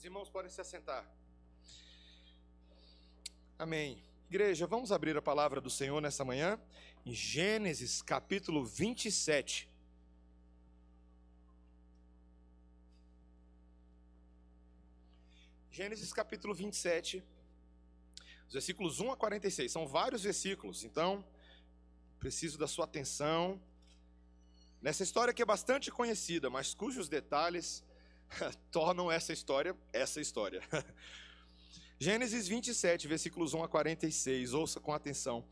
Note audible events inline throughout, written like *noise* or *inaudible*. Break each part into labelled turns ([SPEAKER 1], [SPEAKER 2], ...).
[SPEAKER 1] Os irmãos podem se assentar. Amém. Igreja, vamos abrir a palavra do Senhor nessa manhã em Gênesis capítulo 27. Gênesis capítulo 27, os versículos 1 a 46. São vários versículos, então preciso da sua atenção. Nessa história que é bastante conhecida, mas cujos detalhes *laughs* tornam essa história essa história. *laughs* Gênesis 27, versículos 1 a 46. Ouça com atenção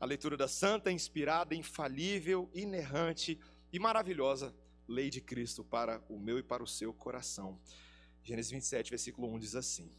[SPEAKER 1] a leitura da santa, inspirada, infalível, inerrante e maravilhosa lei de Cristo para o meu e para o seu coração. Gênesis 27, versículo 1 diz assim: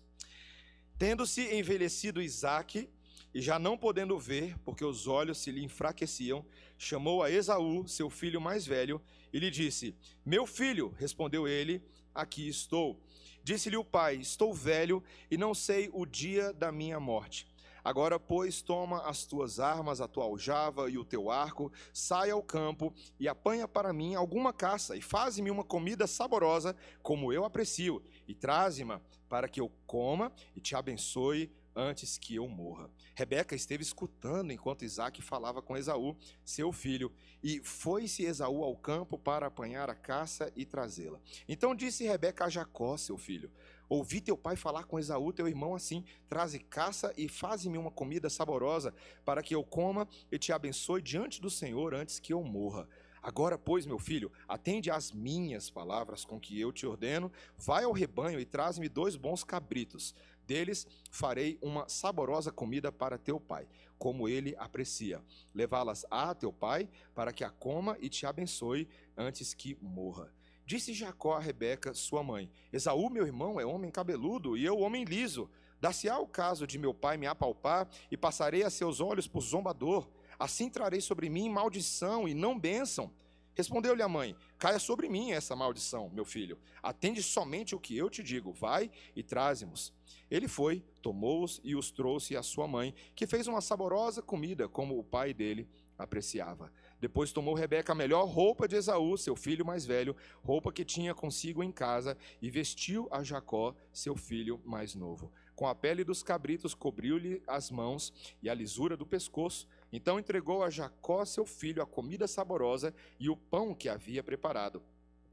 [SPEAKER 1] Tendo-se envelhecido Isaque, e já não podendo ver, porque os olhos se lhe enfraqueciam, chamou a Esaú, seu filho mais velho, e lhe disse: Meu filho, respondeu ele, aqui estou. Disse-lhe o pai: Estou velho e não sei o dia da minha morte. Agora, pois, toma as tuas armas, a tua aljava e o teu arco, sai ao campo e apanha para mim alguma caça, e faze-me uma comida saborosa, como eu aprecio, e traze-me para que eu coma e te abençoe antes que eu morra. Rebeca esteve escutando enquanto Isaac falava com Esaú, seu filho, e foi-se Esaú ao campo para apanhar a caça e trazê-la. Então disse Rebeca a Jacó, seu filho: Ouvi teu pai falar com Esaú, teu irmão, assim: traze caça e faze-me uma comida saborosa, para que eu coma e te abençoe diante do Senhor antes que eu morra. Agora, pois, meu filho, atende às minhas palavras com que eu te ordeno, vai ao rebanho e traz-me dois bons cabritos. Deles farei uma saborosa comida para teu pai, como ele aprecia. Levá-las a teu pai, para que a coma e te abençoe antes que morra. Disse Jacó a Rebeca, sua mãe: Esaú, meu irmão, é homem cabeludo e eu homem liso. Dar-se-á o caso de meu pai me apalpar e passarei a seus olhos por zombador. Assim trarei sobre mim maldição e não bênção. Respondeu-lhe a mãe: Caia sobre mim essa maldição, meu filho. Atende somente o que eu te digo. Vai e traze-nos. Ele foi, tomou-os e os trouxe à sua mãe, que fez uma saborosa comida, como o pai dele apreciava. Depois tomou Rebeca a melhor roupa de Esaú, seu filho mais velho, roupa que tinha consigo em casa, e vestiu a Jacó, seu filho mais novo. Com a pele dos cabritos cobriu-lhe as mãos e a lisura do pescoço. Então entregou a Jacó, seu filho, a comida saborosa e o pão que havia preparado.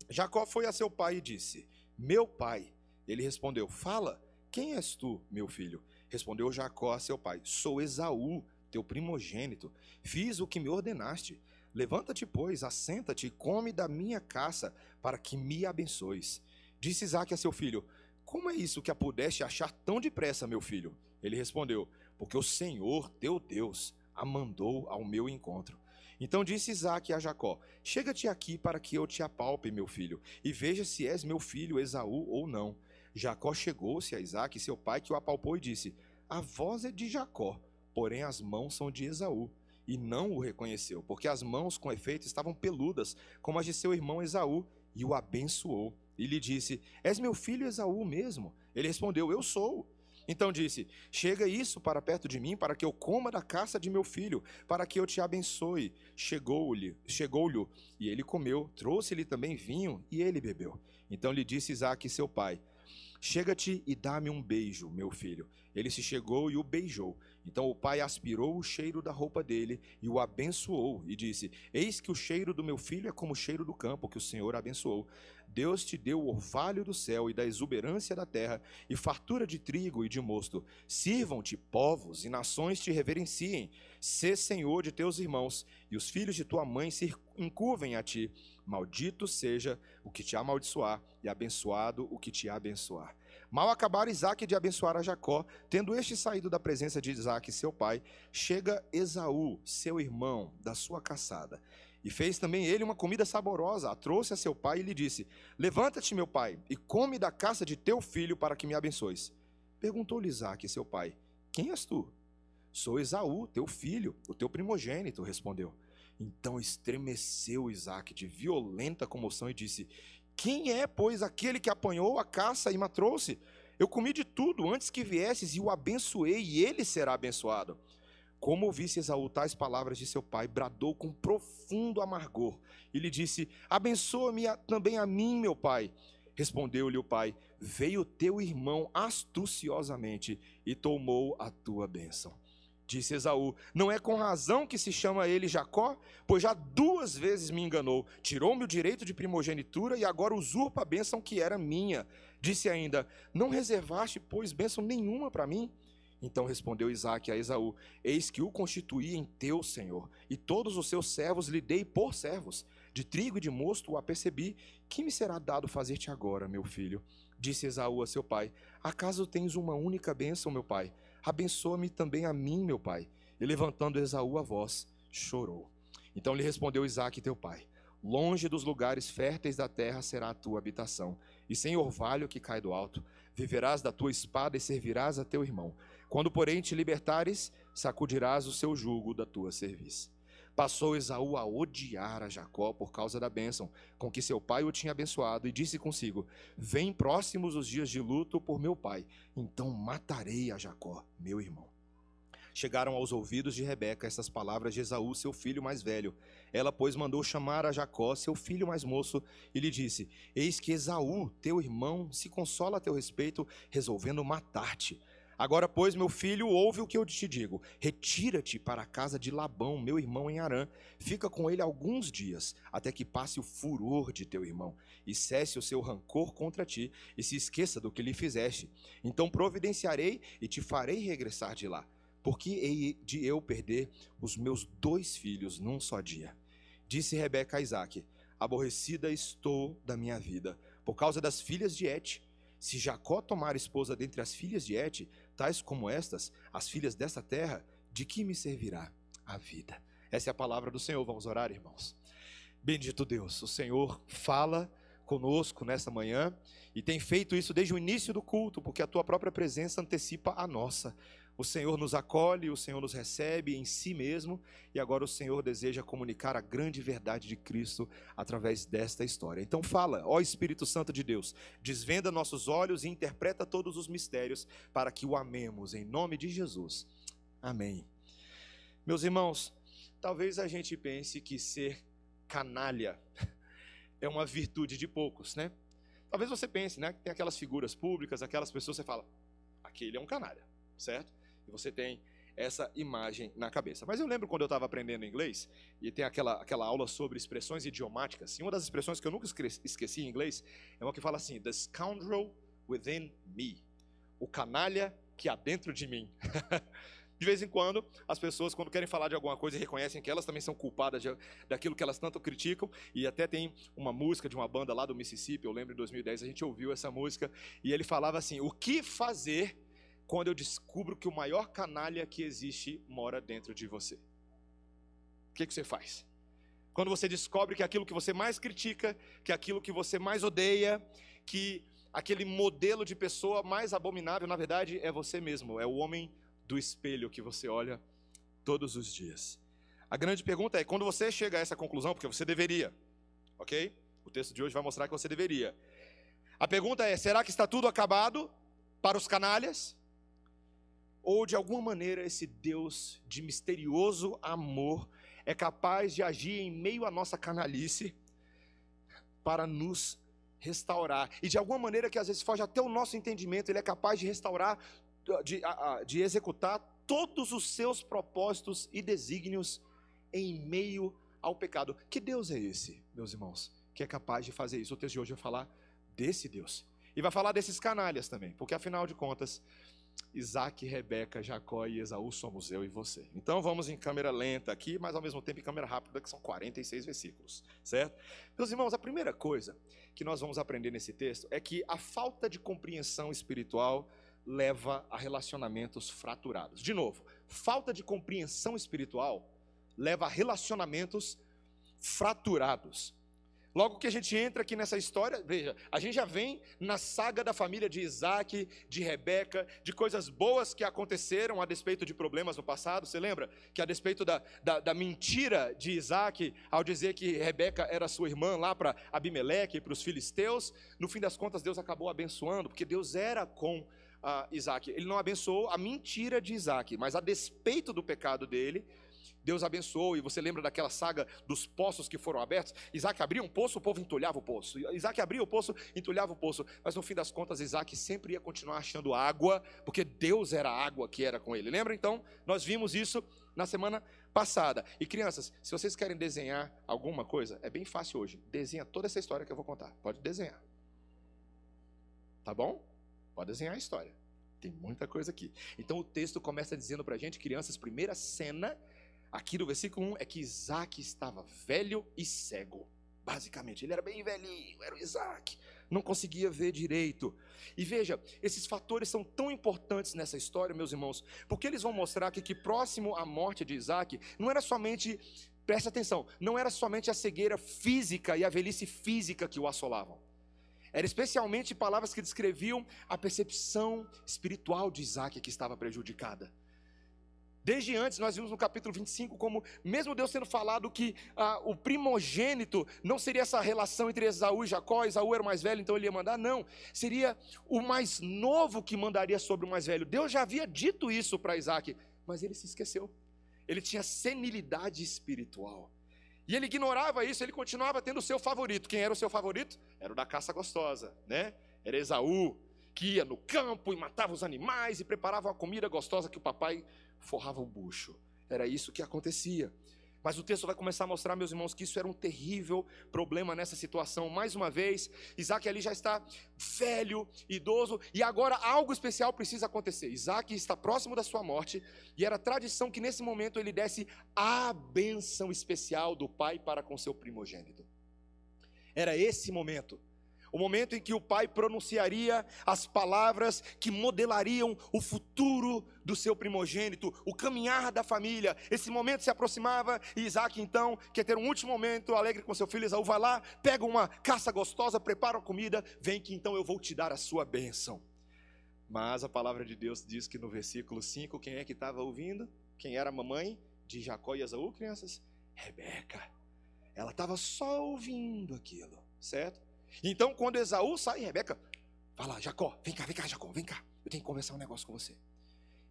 [SPEAKER 1] Jacó foi a seu pai e disse: Meu pai. Ele respondeu: Fala, quem és tu, meu filho? Respondeu Jacó a seu pai: Sou Esaú, teu primogênito. Fiz o que me ordenaste. Levanta-te, pois, assenta-te e come da minha caça, para que me abençoes. Disse Isaac a seu filho: Como é isso que a pudeste achar tão depressa, meu filho? Ele respondeu: Porque o Senhor, teu Deus, a mandou ao meu encontro. Então disse Isaac a Jacó: Chega-te aqui para que eu te apalpe, meu filho, e veja se és meu filho Esaú ou não. Jacó chegou-se a Isaac, seu pai, que o apalpou e disse: A voz é de Jacó, porém as mãos são de Esaú. E não o reconheceu, porque as mãos, com efeito, estavam peludas, como as de seu irmão Esaú, e o abençoou. E lhe disse: És meu filho Esaú mesmo? Ele respondeu: Eu sou. Então disse: Chega isso para perto de mim, para que eu coma da caça de meu filho, para que eu te abençoe. Chegou-lhe, chegou-lhe, e ele comeu. Trouxe-lhe também vinho, e ele bebeu. Então lhe disse Isaque, seu pai: Chega-te e dá-me um beijo, meu filho. Ele se chegou e o beijou. Então o pai aspirou o cheiro da roupa dele e o abençoou, e disse: Eis que o cheiro do meu filho é como o cheiro do campo que o Senhor abençoou. Deus te deu o orvalho do céu e da exuberância da terra, e fartura de trigo e de mosto. Sirvam-te povos e nações te reverenciem. Sê senhor de teus irmãos, e os filhos de tua mãe se encurvem a ti. Maldito seja o que te amaldiçoar, e abençoado o que te abençoar. Mal acabar Isaac de abençoar a Jacó, tendo este saído da presença de Isaac, seu pai, chega Esaú, seu irmão, da sua caçada. E fez também ele uma comida saborosa, a trouxe a seu pai e lhe disse: Levanta-te, meu pai, e come da caça de teu filho para que me abençoes. Perguntou-lhe Isaac, seu pai: Quem és tu? Sou Esaú, teu filho, o teu primogênito, respondeu. Então estremeceu Isaac de violenta comoção e disse: Quem é, pois, aquele que apanhou a caça e me trouxe? Eu comi de tudo antes que viesses e o abençoei, e ele será abençoado. Como ouvisse Esaú tais palavras de seu pai, bradou com profundo amargor e lhe disse: Abençoa-me também a mim, meu pai. Respondeu-lhe o pai: Veio teu irmão astuciosamente e tomou a tua bênção. Disse Esaú: Não é com razão que se chama ele Jacó, pois já duas vezes me enganou, tirou-me o direito de primogenitura e agora usurpa a bênção que era minha. Disse ainda: Não reservaste, pois, bênção nenhuma para mim? Então respondeu Isaque a Esaú: Eis que o constituí em teu senhor, e todos os seus servos lhe dei por servos. De trigo e de mosto o apercebi. Que me será dado fazer-te agora, meu filho? Disse Esaú a seu pai: Acaso tens uma única bênção, meu pai? Abençoa-me também a mim, meu pai. E levantando Esaú a voz, chorou. Então lhe respondeu Isaque, teu pai: Longe dos lugares férteis da terra será a tua habitação, e sem orvalho que cai do alto. Viverás da tua espada e servirás a teu irmão. Quando, porém, te libertares, sacudirás o seu jugo da tua serviço. Passou Esaú a odiar a Jacó por causa da bênção com que seu pai o tinha abençoado, e disse consigo: Vem próximos os dias de luto por meu pai, então matarei a Jacó, meu irmão. Chegaram aos ouvidos de Rebeca essas palavras de Esaú, seu filho mais velho. Ela, pois, mandou chamar a Jacó, seu filho mais moço, e lhe disse: Eis que Esaú, teu irmão, se consola a teu respeito, resolvendo matar-te. Agora, pois, meu filho, ouve o que eu te digo: retira-te para a casa de Labão, meu irmão em Arã. Fica com ele alguns dias, até que passe o furor de teu irmão, e cesse o seu rancor contra ti, e se esqueça do que lhe fizeste. Então providenciarei e te farei regressar de lá. Porque hei de eu perder os meus dois filhos num só dia? Disse Rebeca a Isaac: Aborrecida estou da minha vida, por causa das filhas de Et. Se Jacó tomar esposa dentre as filhas de Et, tais como estas, as filhas desta terra, de que me servirá a vida? Essa é a palavra do Senhor. Vamos orar, irmãos. Bendito Deus, o Senhor fala conosco nesta manhã e tem feito isso desde o início do culto, porque a tua própria presença antecipa a nossa. O Senhor nos acolhe, o Senhor nos recebe em si mesmo, e agora o Senhor deseja comunicar a grande verdade de Cristo através desta história. Então fala, ó Espírito Santo de Deus, desvenda nossos olhos e interpreta todos os mistérios para que o amemos em nome de Jesus. Amém. Meus irmãos, talvez a gente pense que ser canalha *laughs* é uma virtude de poucos, né? Talvez você pense, né, tem aquelas figuras públicas, aquelas pessoas você fala, aquele é um canalha, certo? Você tem essa imagem na cabeça. Mas eu lembro quando eu estava aprendendo inglês, e tem aquela, aquela aula sobre expressões idiomáticas, e uma das expressões que eu nunca esqueci em inglês é uma que fala assim: The scoundrel within me. O canalha que há dentro de mim. *laughs* De vez em quando, as pessoas, quando querem falar de alguma coisa, reconhecem que elas também são culpadas de, daquilo que elas tanto criticam. E até tem uma música de uma banda lá do Mississippi, eu lembro em 2010, a gente ouviu essa música, e ele falava assim: O que fazer quando eu descubro que o maior canalha que existe mora dentro de você? O que, que você faz? Quando você descobre que aquilo que você mais critica, que aquilo que você mais odeia, que aquele modelo de pessoa mais abominável, na verdade, é você mesmo, é o homem do espelho que você olha todos os dias. A grande pergunta é: quando você chega a essa conclusão, porque você deveria, ok? O texto de hoje vai mostrar que você deveria. A pergunta é: será que está tudo acabado para os canalhas? Ou de alguma maneira esse Deus de misterioso amor é capaz de agir em meio à nossa canalice para nos restaurar. E de alguma maneira que às vezes foge até o nosso entendimento, ele é capaz de restaurar, de, de executar todos os seus propósitos e desígnios em meio ao pecado. Que Deus é esse, meus irmãos, que é capaz de fazer isso? O texto de hoje vai falar desse Deus. E vai falar desses canalhas também, porque afinal de contas, Isaac, Rebeca, Jacó e Esaú somos eu e você. Então vamos em câmera lenta aqui, mas ao mesmo tempo em câmera rápida, que são 46 versículos, certo? Meus irmãos, a primeira coisa que nós vamos aprender nesse texto é que a falta de compreensão espiritual leva a relacionamentos fraturados. De novo, falta de compreensão espiritual leva a relacionamentos fraturados. Logo que a gente entra aqui nessa história, veja, a gente já vem na saga da família de Isaac, de Rebeca, de coisas boas que aconteceram a despeito de problemas no passado. Você lembra que a despeito da, da, da mentira de Isaac, ao dizer que Rebeca era sua irmã lá para Abimeleque e para os filisteus, no fim das contas Deus acabou abençoando, porque Deus era com uh, Isaac. Ele não abençoou a mentira de Isaac, mas a despeito do pecado dele, Deus abençoou, e você lembra daquela saga dos poços que foram abertos? Isaac abria um poço, o povo entulhava o poço. Isaac abria o poço, entulhava o poço. Mas no fim das contas, Isaac sempre ia continuar achando água, porque Deus era a água que era com ele. Lembra então? Nós vimos isso na semana passada. E crianças, se vocês querem desenhar alguma coisa, é bem fácil hoje. Desenha toda essa história que eu vou contar. Pode desenhar. Tá bom? Pode desenhar a história. Tem muita coisa aqui. Então o texto começa dizendo para a gente, crianças, primeira cena aqui no versículo 1 é que Isaac estava velho e cego. Basicamente, ele era bem velhinho, era o Isaac, não conseguia ver direito. E veja, esses fatores são tão importantes nessa história, meus irmãos, porque eles vão mostrar que, que próximo à morte de Isaac, não era somente, presta atenção, não era somente a cegueira física e a velhice física que o assolavam. Era especialmente palavras que descreviam a percepção espiritual de Isaac que estava prejudicada. Desde antes, nós vimos no capítulo 25 como, mesmo Deus tendo falado que ah, o primogênito não seria essa relação entre Esaú e Jacó, Esaú era o mais velho, então ele ia mandar, não. Seria o mais novo que mandaria sobre o mais velho. Deus já havia dito isso para Isaac, mas ele se esqueceu. Ele tinha senilidade espiritual. E ele ignorava isso, ele continuava tendo o seu favorito. Quem era o seu favorito? Era o da caça gostosa, né? Era Esaú, que ia no campo e matava os animais e preparava uma comida gostosa que o papai forrava o bucho. Era isso que acontecia. Mas o texto vai começar a mostrar, meus irmãos, que isso era um terrível problema nessa situação. Mais uma vez, Isaac ali já está velho, idoso, e agora algo especial precisa acontecer. Isaac está próximo da sua morte, e era tradição que nesse momento ele desse a benção especial do pai para com seu primogênito. Era esse momento o momento em que o pai pronunciaria as palavras que modelariam o futuro do seu primogênito, o caminhar da família. Esse momento se aproximava e Isaac então quer ter um último momento alegre com seu filho Esaú, vai lá, pega uma caça gostosa, prepara a comida, vem que então eu vou te dar a sua bênção. Mas a palavra de Deus diz que no versículo 5, quem é que estava ouvindo? Quem era a mamãe de Jacó e Esaú, crianças? Rebeca. Ela estava só ouvindo aquilo, certo? Então, quando Esaú sai, Rebeca fala: Jacó, vem cá, vem cá, Jacó, vem cá. Eu tenho que conversar um negócio com você.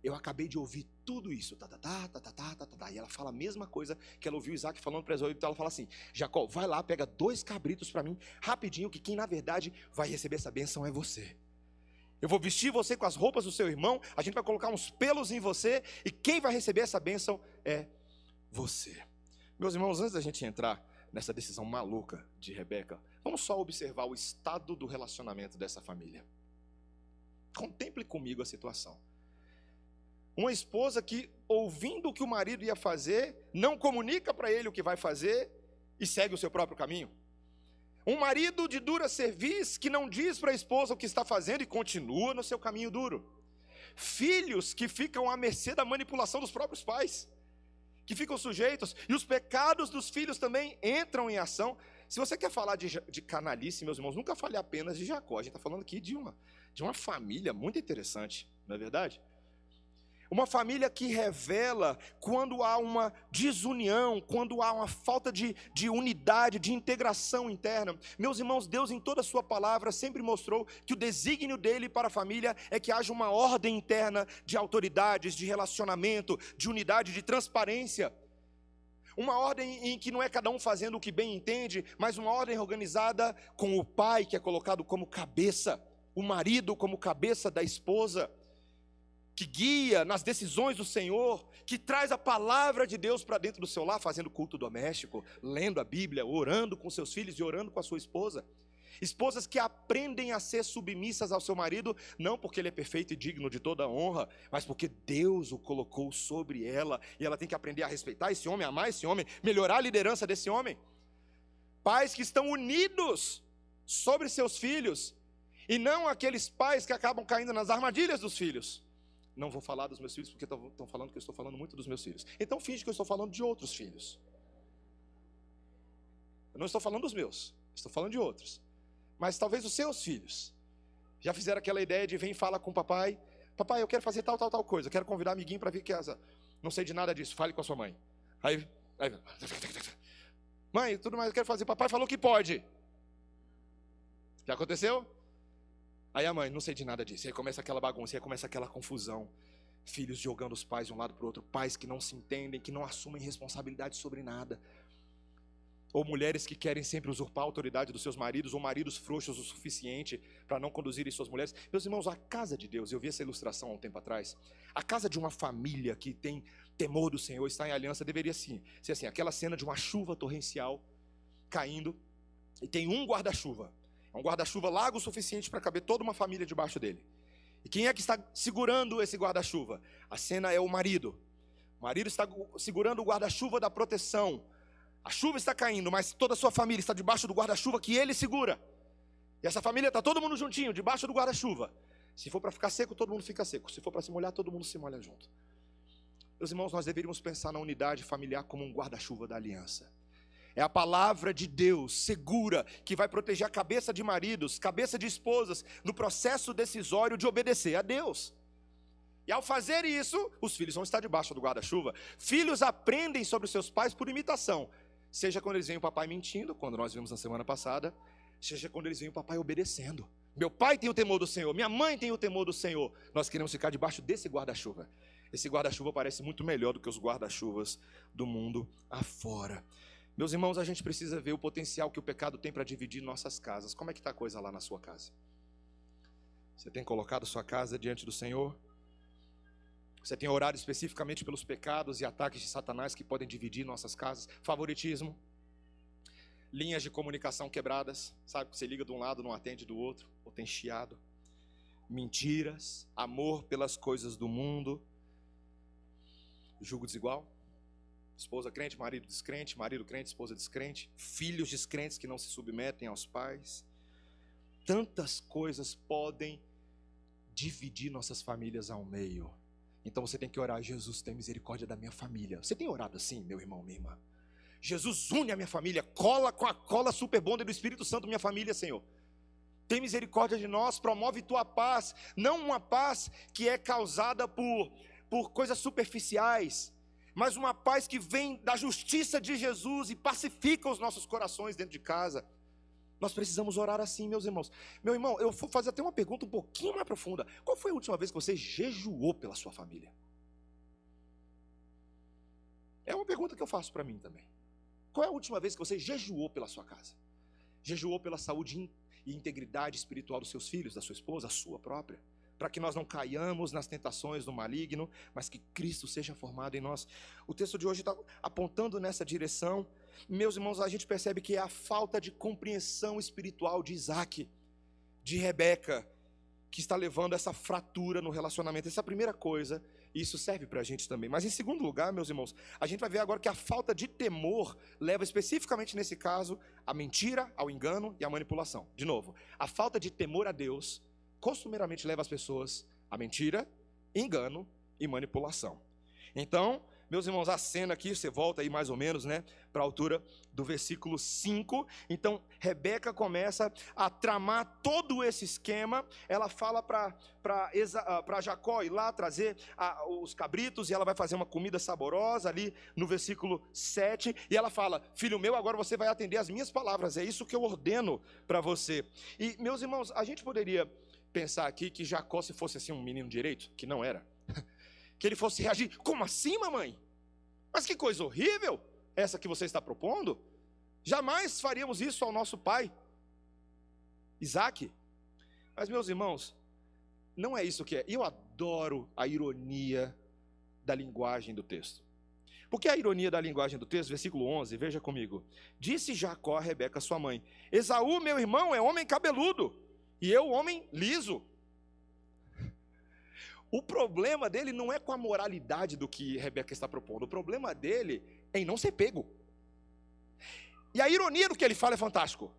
[SPEAKER 1] Eu acabei de ouvir tudo isso. Tá, tá, tá, tá, tá, tá, tá, tá. tá e ela fala a mesma coisa que ela ouviu Isaac falando para Esaú. Então ela fala assim: Jacó, vai lá, pega dois cabritos para mim, rapidinho, que quem na verdade vai receber essa benção é você. Eu vou vestir você com as roupas do seu irmão, a gente vai colocar uns pelos em você, e quem vai receber essa bênção é você. Meus irmãos, antes da gente entrar nessa decisão maluca de Rebeca, vamos só observar o estado do relacionamento dessa família. Contemple comigo a situação. Uma esposa que, ouvindo o que o marido ia fazer, não comunica para ele o que vai fazer e segue o seu próprio caminho. Um marido de dura serviço que não diz para a esposa o que está fazendo e continua no seu caminho duro. Filhos que ficam à mercê da manipulação dos próprios pais que ficam sujeitos, e os pecados dos filhos também entram em ação. Se você quer falar de, de canalice, meus irmãos, nunca fale apenas de Jacó. A gente está falando aqui de uma, de uma família muito interessante, não é verdade? Uma família que revela quando há uma desunião, quando há uma falta de, de unidade, de integração interna. Meus irmãos, Deus, em toda a Sua palavra, sempre mostrou que o desígnio dele para a família é que haja uma ordem interna de autoridades, de relacionamento, de unidade, de transparência. Uma ordem em que não é cada um fazendo o que bem entende, mas uma ordem organizada com o pai que é colocado como cabeça, o marido como cabeça da esposa que guia nas decisões do Senhor, que traz a palavra de Deus para dentro do seu lar, fazendo culto doméstico, lendo a Bíblia, orando com seus filhos e orando com a sua esposa. Esposas que aprendem a ser submissas ao seu marido, não porque ele é perfeito e digno de toda honra, mas porque Deus o colocou sobre ela e ela tem que aprender a respeitar esse homem, amar esse homem, melhorar a liderança desse homem. Pais que estão unidos sobre seus filhos e não aqueles pais que acabam caindo nas armadilhas dos filhos. Não vou falar dos meus filhos porque estão falando que eu estou falando muito dos meus filhos. Então finge que eu estou falando de outros filhos. Eu não estou falando dos meus, estou falando de outros. Mas talvez os seus filhos já fizeram aquela ideia de vem fala com o papai. Papai, eu quero fazer tal, tal, tal coisa. Eu quero convidar amiguinho para vir que asa. Não sei de nada disso. Fale com a sua mãe. Aí, aí, mãe, tudo mais eu quero fazer. Papai falou que pode. Já aconteceu? Aí a mãe, não sei de nada disso. Aí começa aquela bagunça, aí começa aquela confusão. Filhos jogando os pais de um lado para o outro, pais que não se entendem, que não assumem responsabilidade sobre nada. Ou mulheres que querem sempre usurpar a autoridade dos seus maridos, ou maridos frouxos o suficiente para não conduzirem suas mulheres. Meus irmãos, a casa de Deus, eu vi essa ilustração há um tempo atrás. A casa de uma família que tem temor do Senhor, está em aliança, deveria sim ser assim: aquela cena de uma chuva torrencial caindo, e tem um guarda-chuva. É um guarda-chuva largo o suficiente para caber toda uma família debaixo dele. E quem é que está segurando esse guarda-chuva? A cena é o marido. O marido está segurando o guarda-chuva da proteção a chuva está caindo, mas toda a sua família está debaixo do guarda-chuva que ele segura. E essa família está todo mundo juntinho, debaixo do guarda-chuva. Se for para ficar seco, todo mundo fica seco. Se for para se molhar, todo mundo se molha junto. Meus irmãos, nós deveríamos pensar na unidade familiar como um guarda-chuva da aliança. É a palavra de Deus segura que vai proteger a cabeça de maridos, cabeça de esposas, no processo decisório de obedecer a Deus. E ao fazer isso, os filhos vão estar debaixo do guarda-chuva. Filhos aprendem sobre seus pais por imitação. Seja quando eles veem o papai mentindo, quando nós vimos na semana passada, seja quando eles veem o papai obedecendo. Meu pai tem o temor do Senhor, minha mãe tem o temor do Senhor. Nós queremos ficar debaixo desse guarda-chuva. Esse guarda-chuva parece muito melhor do que os guarda-chuvas do mundo afora. Meus irmãos, a gente precisa ver o potencial que o pecado tem para dividir nossas casas. Como é que está a coisa lá na sua casa? Você tem colocado sua casa diante do Senhor? Você tem orado especificamente pelos pecados e ataques de Satanás que podem dividir nossas casas? Favoritismo, linhas de comunicação quebradas, sabe? Que você liga de um lado, não atende do outro, ou tem chiado. Mentiras, amor pelas coisas do mundo, julgo desigual. Esposa crente, marido descrente, marido crente, esposa descrente, filhos descrentes que não se submetem aos pais. Tantas coisas podem dividir nossas famílias ao meio. Então você tem que orar, Jesus, tem misericórdia da minha família. Você tem orado assim, meu irmão, minha irmã? Jesus une a minha família, cola com a cola super bonda do Espírito Santo minha família, Senhor. Tem misericórdia de nós, promove tua paz, não uma paz que é causada por, por coisas superficiais, mas uma paz que vem da justiça de Jesus e pacifica os nossos corações dentro de casa. Nós precisamos orar assim, meus irmãos. Meu irmão, eu vou fazer até uma pergunta um pouquinho mais profunda. Qual foi a última vez que você jejuou pela sua família? É uma pergunta que eu faço para mim também. Qual é a última vez que você jejuou pela sua casa? Jejuou pela saúde e integridade espiritual dos seus filhos, da sua esposa, a sua própria? Para que nós não caiamos nas tentações do maligno, mas que Cristo seja formado em nós. O texto de hoje está apontando nessa direção. Meus irmãos, a gente percebe que é a falta de compreensão espiritual de Isaac, de Rebeca, que está levando essa fratura no relacionamento. Essa é a primeira coisa, e isso serve para a gente também. Mas em segundo lugar, meus irmãos, a gente vai ver agora que a falta de temor leva especificamente nesse caso à mentira, ao engano e à manipulação. De novo, a falta de temor a Deus costumeiramente leva as pessoas à mentira, engano e manipulação. Então, meus irmãos, a cena aqui, você volta aí mais ou menos, né, para a altura do versículo 5. Então, Rebeca começa a tramar todo esse esquema. Ela fala para ah, Jacó ir lá trazer a, os cabritos e ela vai fazer uma comida saborosa ali no versículo 7. E ela fala: Filho meu, agora você vai atender as minhas palavras, é isso que eu ordeno para você. E, meus irmãos, a gente poderia pensar aqui que Jacó, se fosse assim um menino direito, que não era, *laughs* que ele fosse reagir: Como assim, mamãe? Mas que coisa horrível essa que você está propondo. Jamais faríamos isso ao nosso pai, Isaac. Mas, meus irmãos, não é isso que é. Eu adoro a ironia da linguagem do texto. Porque a ironia da linguagem do texto, versículo 11, veja comigo. Disse Jacó a Rebeca, sua mãe: Esaú, meu irmão, é homem cabeludo e eu, homem liso. O problema dele não é com a moralidade do que Rebeca está propondo, o problema dele é em não ser pego. E a ironia do que ele fala é fantástico.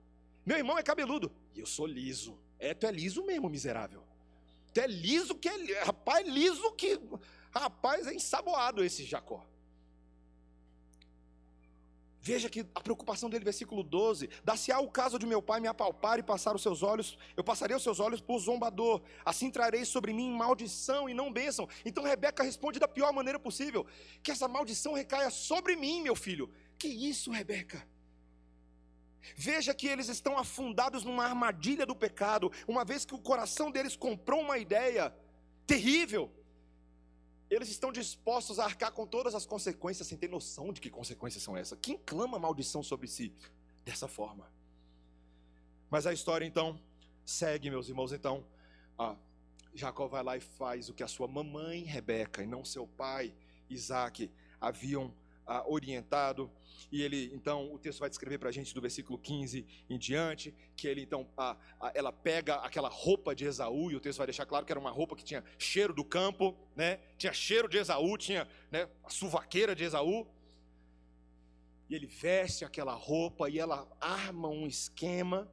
[SPEAKER 1] Meu irmão é cabeludo e eu sou liso. É, tu é liso mesmo, miserável. Tu é liso que é. Rapaz, liso que. Rapaz, é ensaboado esse Jacó. Veja que a preocupação dele, versículo 12: Dá-se-á o caso de meu pai me apalpar e passar os seus olhos, eu passarei os seus olhos por zombador, assim trarei sobre mim maldição e não bênção. Então Rebeca responde da pior maneira possível: Que essa maldição recaia sobre mim, meu filho. Que isso, Rebeca? Veja que eles estão afundados numa armadilha do pecado, uma vez que o coração deles comprou uma ideia terrível eles estão dispostos a arcar com todas as consequências sem ter noção de que consequências são essas. Quem clama maldição sobre si dessa forma? Mas a história então segue, meus irmãos. Então, Jacó vai lá e faz o que a sua mamãe Rebeca e não seu pai Isaac haviam ah, orientado. E ele, então, o texto vai descrever para a gente do versículo 15 em diante, que ele, então, ah, ah, ela pega aquela roupa de Esaú, e o texto vai deixar claro que era uma roupa que tinha cheiro do campo, né? Tinha cheiro de Esaú, tinha né, a suvaqueira de Esaú. E ele veste aquela roupa e ela arma um esquema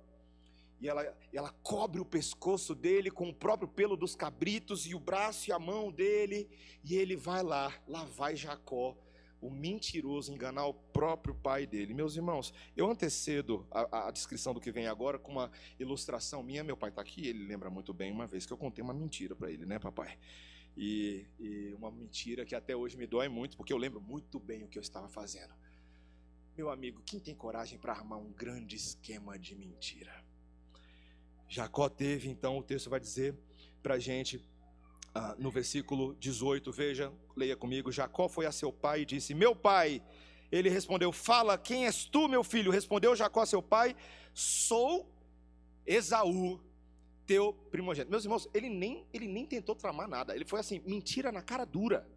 [SPEAKER 1] e ela, ela cobre o pescoço dele com o próprio pelo dos cabritos e o braço e a mão dele, e ele vai lá, lá vai Jacó, o mentiroso, enganar o próprio pai dele. Meus irmãos, eu antecedo a, a descrição do que vem agora com uma ilustração minha. Meu pai está aqui, ele lembra muito bem uma vez que eu contei uma mentira para ele, né, papai? E, e uma mentira que até hoje me dói muito, porque eu lembro muito bem o que eu estava fazendo. Meu amigo, quem tem coragem para armar um grande esquema de mentira? Jacó teve, então o texto vai dizer para gente ah, no versículo 18, veja, leia comigo. Jacó foi a seu pai e disse: Meu pai. Ele respondeu: Fala, quem és tu, meu filho? Respondeu Jacó a seu pai: Sou Esaú, teu primogênito. Meus irmãos, ele nem, ele nem tentou tramar nada. Ele foi assim, mentira na cara dura.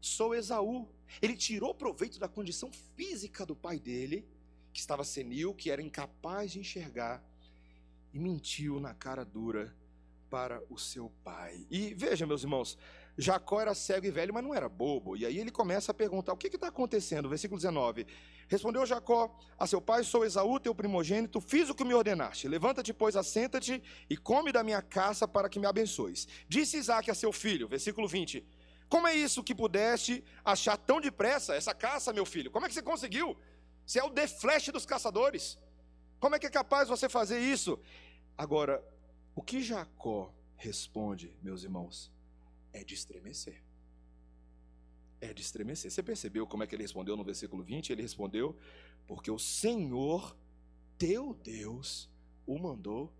[SPEAKER 1] Sou Esaú. Ele tirou proveito da condição física do pai dele, que estava senil, que era incapaz de enxergar e mentiu na cara dura para o seu pai. E veja, meus irmãos, Jacó era cego e velho, mas não era bobo. E aí ele começa a perguntar: o que está acontecendo? Versículo 19: Respondeu Jacó a seu pai: Sou Esaú, teu primogênito, fiz o que me ordenaste. Levanta-te, pois, assenta-te e come da minha caça para que me abençoes. Disse Isaac a seu filho, versículo 20: Como é isso que pudeste achar tão depressa essa caça, meu filho? Como é que você conseguiu? Você é o de flash dos caçadores. Como é que é capaz você fazer isso? Agora, o que Jacó responde, meus irmãos, é de estremecer. É de estremecer. Você percebeu como é que ele respondeu no versículo 20? Ele respondeu: Porque o Senhor, teu Deus, o mandou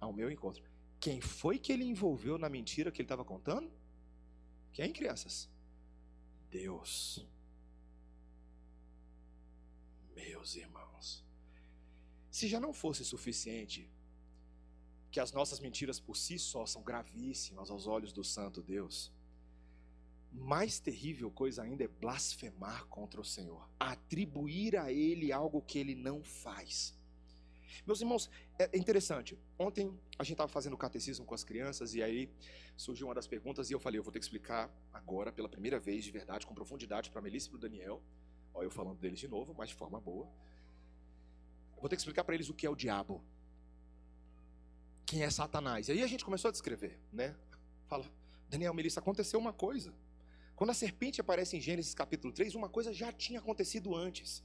[SPEAKER 1] ao meu encontro. Quem foi que ele envolveu na mentira que ele estava contando? Quem, crianças? Deus. Meus irmãos. Se já não fosse suficiente que as nossas mentiras por si só são gravíssimas aos olhos do Santo Deus, mais terrível coisa ainda é blasfemar contra o Senhor, atribuir a Ele algo que Ele não faz. Meus irmãos, é interessante. Ontem a gente estava fazendo catecismo com as crianças e aí surgiu uma das perguntas e eu falei, eu vou ter que explicar agora, pela primeira vez, de verdade, com profundidade, para Melissa e para o Daniel. Olha eu falando deles de novo, mas de forma boa. Vou ter que explicar para eles o que é o diabo. Quem é Satanás? E aí a gente começou a descrever, né? Fala, Daniel, Melissa, aconteceu uma coisa. Quando a serpente aparece em Gênesis capítulo 3, uma coisa já tinha acontecido antes.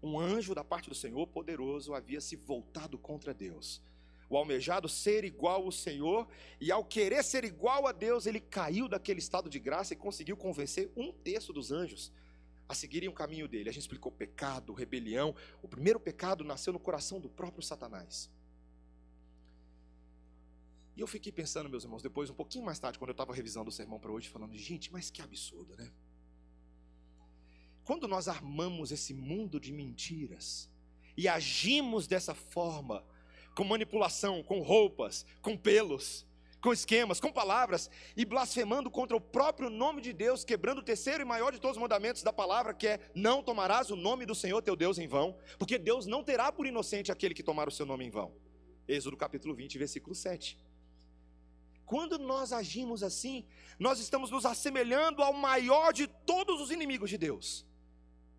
[SPEAKER 1] Um anjo da parte do Senhor poderoso havia se voltado contra Deus. O almejado ser igual ao Senhor, e ao querer ser igual a Deus, ele caiu daquele estado de graça e conseguiu convencer um terço dos anjos a seguirem o caminho dele. A gente explicou pecado, rebelião. O primeiro pecado nasceu no coração do próprio Satanás. E eu fiquei pensando, meus irmãos, depois, um pouquinho mais tarde, quando eu estava revisando o sermão para hoje, falando, gente, mas que absurdo, né? Quando nós armamos esse mundo de mentiras e agimos dessa forma, com manipulação, com roupas, com pelos, com esquemas, com palavras e blasfemando contra o próprio nome de Deus, quebrando o terceiro e maior de todos os mandamentos da palavra, que é: não tomarás o nome do Senhor teu Deus em vão, porque Deus não terá por inocente aquele que tomar o seu nome em vão. Êxodo capítulo 20, versículo 7. Quando nós agimos assim, nós estamos nos assemelhando ao maior de todos os inimigos de Deus,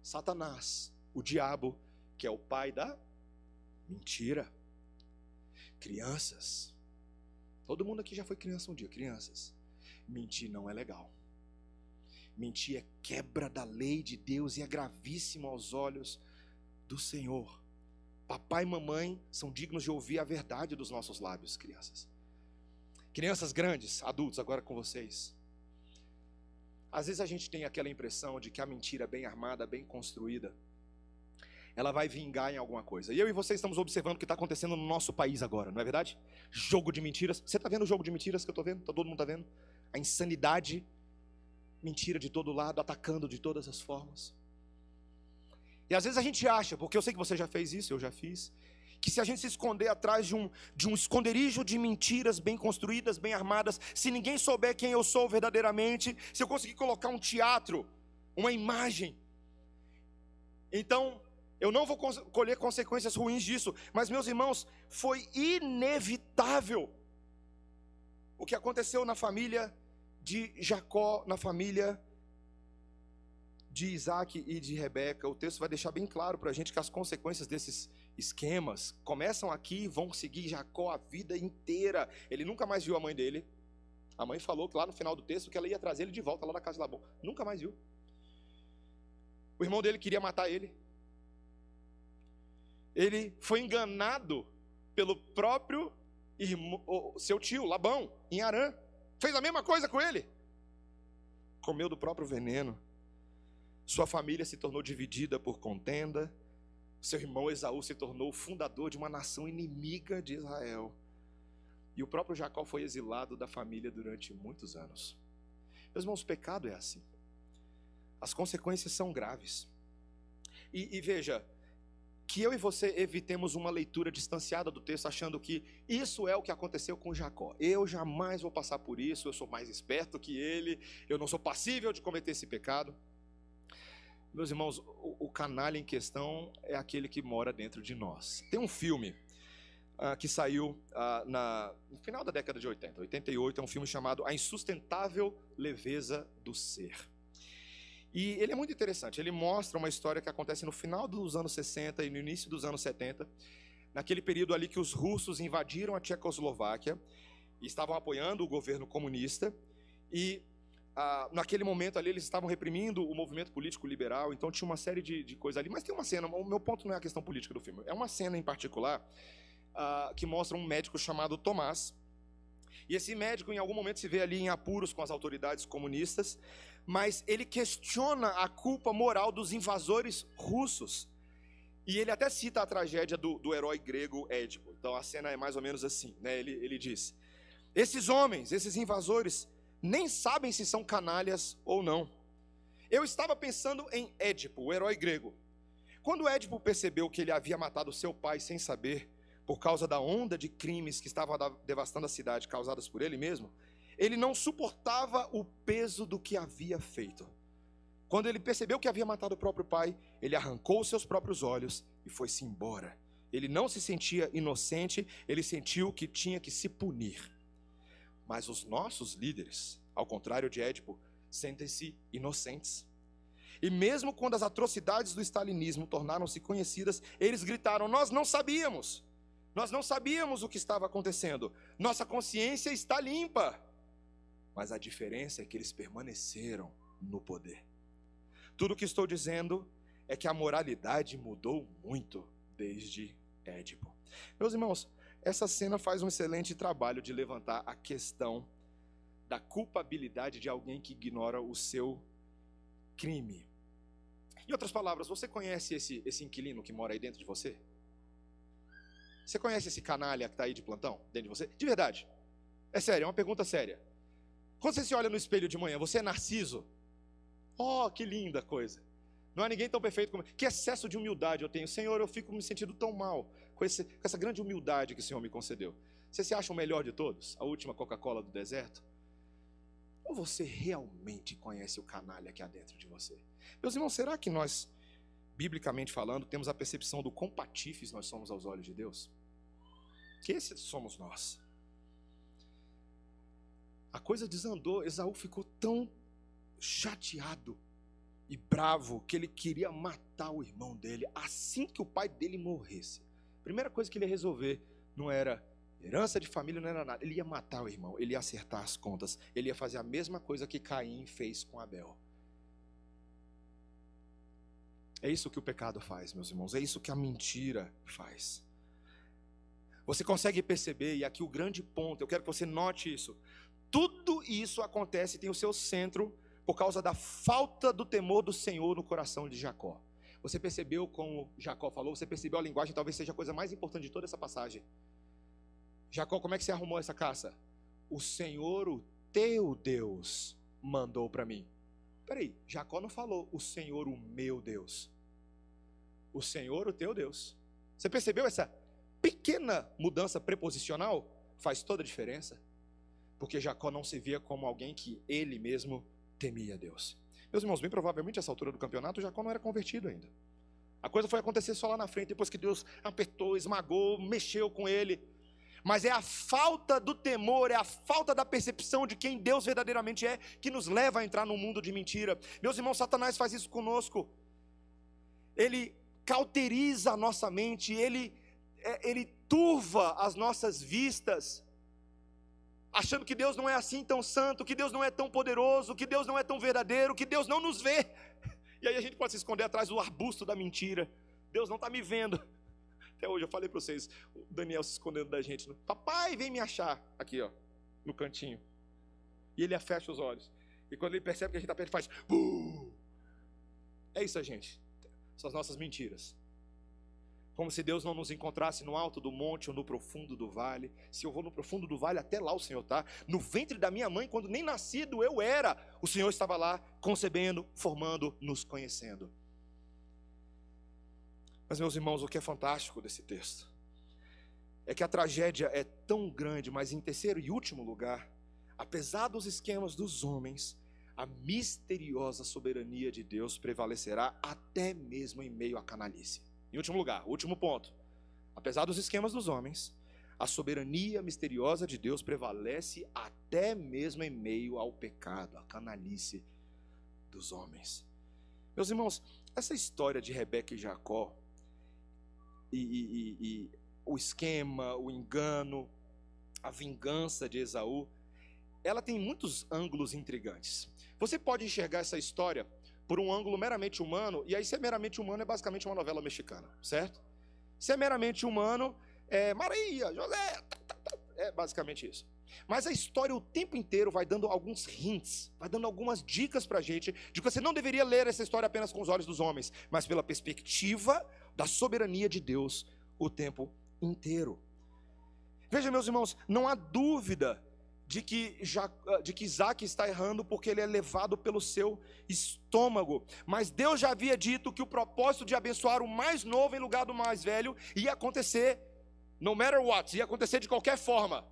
[SPEAKER 1] Satanás, o diabo, que é o pai da mentira. Crianças, Todo mundo aqui já foi criança um dia, crianças. Mentir não é legal. Mentir é quebra da lei de Deus e é gravíssimo aos olhos do Senhor. Papai e mamãe são dignos de ouvir a verdade dos nossos lábios, crianças. Crianças grandes, adultos, agora com vocês. Às vezes a gente tem aquela impressão de que a mentira bem armada, bem construída, ela vai vingar em alguma coisa. E eu e você estamos observando o que está acontecendo no nosso país agora, não é verdade? Jogo de mentiras. Você está vendo o jogo de mentiras que eu estou vendo? Todo mundo está vendo? A insanidade mentira de todo lado, atacando de todas as formas. E às vezes a gente acha, porque eu sei que você já fez isso, eu já fiz, que se a gente se esconder atrás de um, de um esconderijo de mentiras bem construídas, bem armadas, se ninguém souber quem eu sou verdadeiramente, se eu conseguir colocar um teatro, uma imagem, então eu não vou colher consequências ruins disso, mas meus irmãos, foi inevitável o que aconteceu na família de Jacó, na família de Isaac e de Rebeca. O texto vai deixar bem claro para a gente que as consequências desses esquemas começam aqui vão seguir Jacó a vida inteira. Ele nunca mais viu a mãe dele. A mãe falou que lá no final do texto que ela ia trazer ele de volta lá da casa de Labão. Nunca mais viu. O irmão dele queria matar ele. Ele foi enganado pelo próprio irmão, seu tio, Labão, em Arã. Fez a mesma coisa com ele. Comeu do próprio veneno. Sua família se tornou dividida por contenda. Seu irmão Esaú se tornou o fundador de uma nação inimiga de Israel. E o próprio Jacó foi exilado da família durante muitos anos. Meus irmãos, o pecado é assim. As consequências são graves. E, e, veja, que eu e você evitemos uma leitura distanciada do texto, achando que isso é o que aconteceu com Jacó. Eu jamais vou passar por isso, eu sou mais esperto que ele, eu não sou passível de cometer esse pecado. Meus irmãos, o, o canalha em questão é aquele que mora dentro de nós. Tem um filme uh, que saiu uh, na, no final da década de 80, 88, é um filme chamado A Insustentável Leveza do Ser. E ele é muito interessante, ele mostra uma história que acontece no final dos anos 60 e no início dos anos 70, naquele período ali que os russos invadiram a Tchecoslováquia e estavam apoiando o governo comunista, e ah, naquele momento ali eles estavam reprimindo o movimento político liberal, então tinha uma série de, de coisas ali. Mas tem uma cena, o meu ponto não é a questão política do filme, é uma cena em particular ah, que mostra um médico chamado Tomás. E esse médico, em algum momento, se vê ali em apuros com as autoridades comunistas, mas ele questiona a culpa moral dos invasores russos. E ele até cita a tragédia do, do herói grego Édipo. Então a cena é mais ou menos assim, né? Ele, ele diz: Esses homens, esses invasores, nem sabem se são canalhas ou não. Eu estava pensando em Édipo, o herói grego. Quando Édipo percebeu que ele havia matado seu pai sem saber, por causa da onda de crimes que estavam devastando a cidade causadas por ele mesmo, ele não suportava o peso do que havia feito. Quando ele percebeu que havia matado o próprio pai, ele arrancou seus próprios olhos e foi-se embora. Ele não se sentia inocente, ele sentiu que tinha que se punir. Mas os nossos líderes, ao contrário de Édipo, sentem-se inocentes. E mesmo quando as atrocidades do stalinismo tornaram-se conhecidas, eles gritaram: Nós não sabíamos, nós não sabíamos o que estava acontecendo, nossa consciência está limpa mas a diferença é que eles permaneceram no poder. Tudo o que estou dizendo é que a moralidade mudou muito desde Édipo. Meus irmãos, essa cena faz um excelente trabalho de levantar a questão da culpabilidade de alguém que ignora o seu crime. Em outras palavras, você conhece esse, esse inquilino que mora aí dentro de você? Você conhece esse canalha que está aí de plantão dentro de você? De verdade. É sério, é uma pergunta séria. Quando você se olha no espelho de manhã, você é narciso? Oh, que linda coisa. Não há ninguém tão perfeito como. Que excesso de humildade eu tenho. Senhor, eu fico me sentindo tão mal com, esse, com essa grande humildade que o Senhor me concedeu. Você se acha o melhor de todos? A última Coca-Cola do deserto? Ou você realmente conhece o canalha que há dentro de você? Meus irmãos, será que nós, biblicamente falando, temos a percepção do quão patifes nós somos aos olhos de Deus? Que esses somos nós a coisa desandou. Esaú ficou tão chateado e bravo que ele queria matar o irmão dele assim que o pai dele morresse. Primeira coisa que ele ia resolver não era herança de família, não era nada. Ele ia matar o irmão, ele ia acertar as contas, ele ia fazer a mesma coisa que Caim fez com Abel. É isso que o pecado faz, meus irmãos, é isso que a mentira faz. Você consegue perceber, e aqui o grande ponto, eu quero que você note isso. Tudo isso acontece tem o seu centro por causa da falta do temor do Senhor no coração de Jacó. Você percebeu como Jacó falou? Você percebeu a linguagem? Talvez seja a coisa mais importante de toda essa passagem. Jacó, como é que você arrumou essa caça? O Senhor, o teu Deus, mandou para mim. peraí, Jacó não falou o Senhor, o meu Deus. O Senhor, o teu Deus. Você percebeu essa pequena mudança preposicional? Faz toda a diferença. Porque Jacó não se via como alguém que ele mesmo temia Deus. Meus irmãos, bem provavelmente, essa altura do campeonato, Jacó não era convertido ainda. A coisa foi acontecer só lá na frente, depois que Deus apertou, esmagou, mexeu com ele. Mas é a falta do temor, é a falta da percepção de quem Deus verdadeiramente é, que nos leva a entrar num mundo de mentira. Meus irmãos, Satanás faz isso conosco. Ele cauteriza a nossa mente, ele, é, ele turva as nossas vistas, achando que Deus não é assim tão santo, que Deus não é tão poderoso, que Deus não é tão verdadeiro, que Deus não nos vê. *laughs* E aí a gente pode se esconder atrás do arbusto da mentira. Deus não está me vendo. *laughs* Até hoje eu falei para vocês, o Daniel se escondendo da gente. Papai, vem me achar. Aqui, ó, no cantinho. E ele fecha os olhos. E quando ele percebe que a gente está perto, ele faz. É isso, gente. São as nossas mentiras. Como se Deus não nos encontrasse no alto do monte ou no profundo do vale. Se eu vou no profundo do vale, até lá o Senhor está. No ventre da minha mãe, quando nem nascido eu era, o Senhor estava lá, concebendo, formando, nos conhecendo. Mas, meus irmãos, o que é fantástico desse texto é que a tragédia é tão grande, mas em terceiro e último lugar, apesar dos esquemas dos homens, a misteriosa soberania de Deus prevalecerá até mesmo em meio à canalice. Em último lugar, último ponto. Apesar dos esquemas dos homens, a soberania misteriosa de Deus prevalece até mesmo em meio ao pecado, à canalice dos homens. Meus irmãos, essa história de Rebeca e Jacó, e, e, e, o esquema, o engano, a vingança de Esaú, ela tem muitos ângulos intrigantes. Você pode enxergar essa história por um ângulo meramente humano, e aí se é meramente humano é basicamente uma novela mexicana, certo? Se é meramente humano, é Maria, José, tá, tá, tá, é basicamente isso. Mas a história o tempo inteiro vai dando alguns hints, vai dando algumas dicas pra gente de que você não deveria ler essa história apenas com os olhos dos homens, mas pela perspectiva da soberania de Deus o tempo inteiro. Veja, meus irmãos, não há dúvida de que, já, ah, de que Isaac está errando porque ele é levado pelo seu estômago. Mas Deus já havia dito que o propósito de abençoar o mais novo em lugar do mais velho ia acontecer, no matter what, ia acontecer de qualquer forma.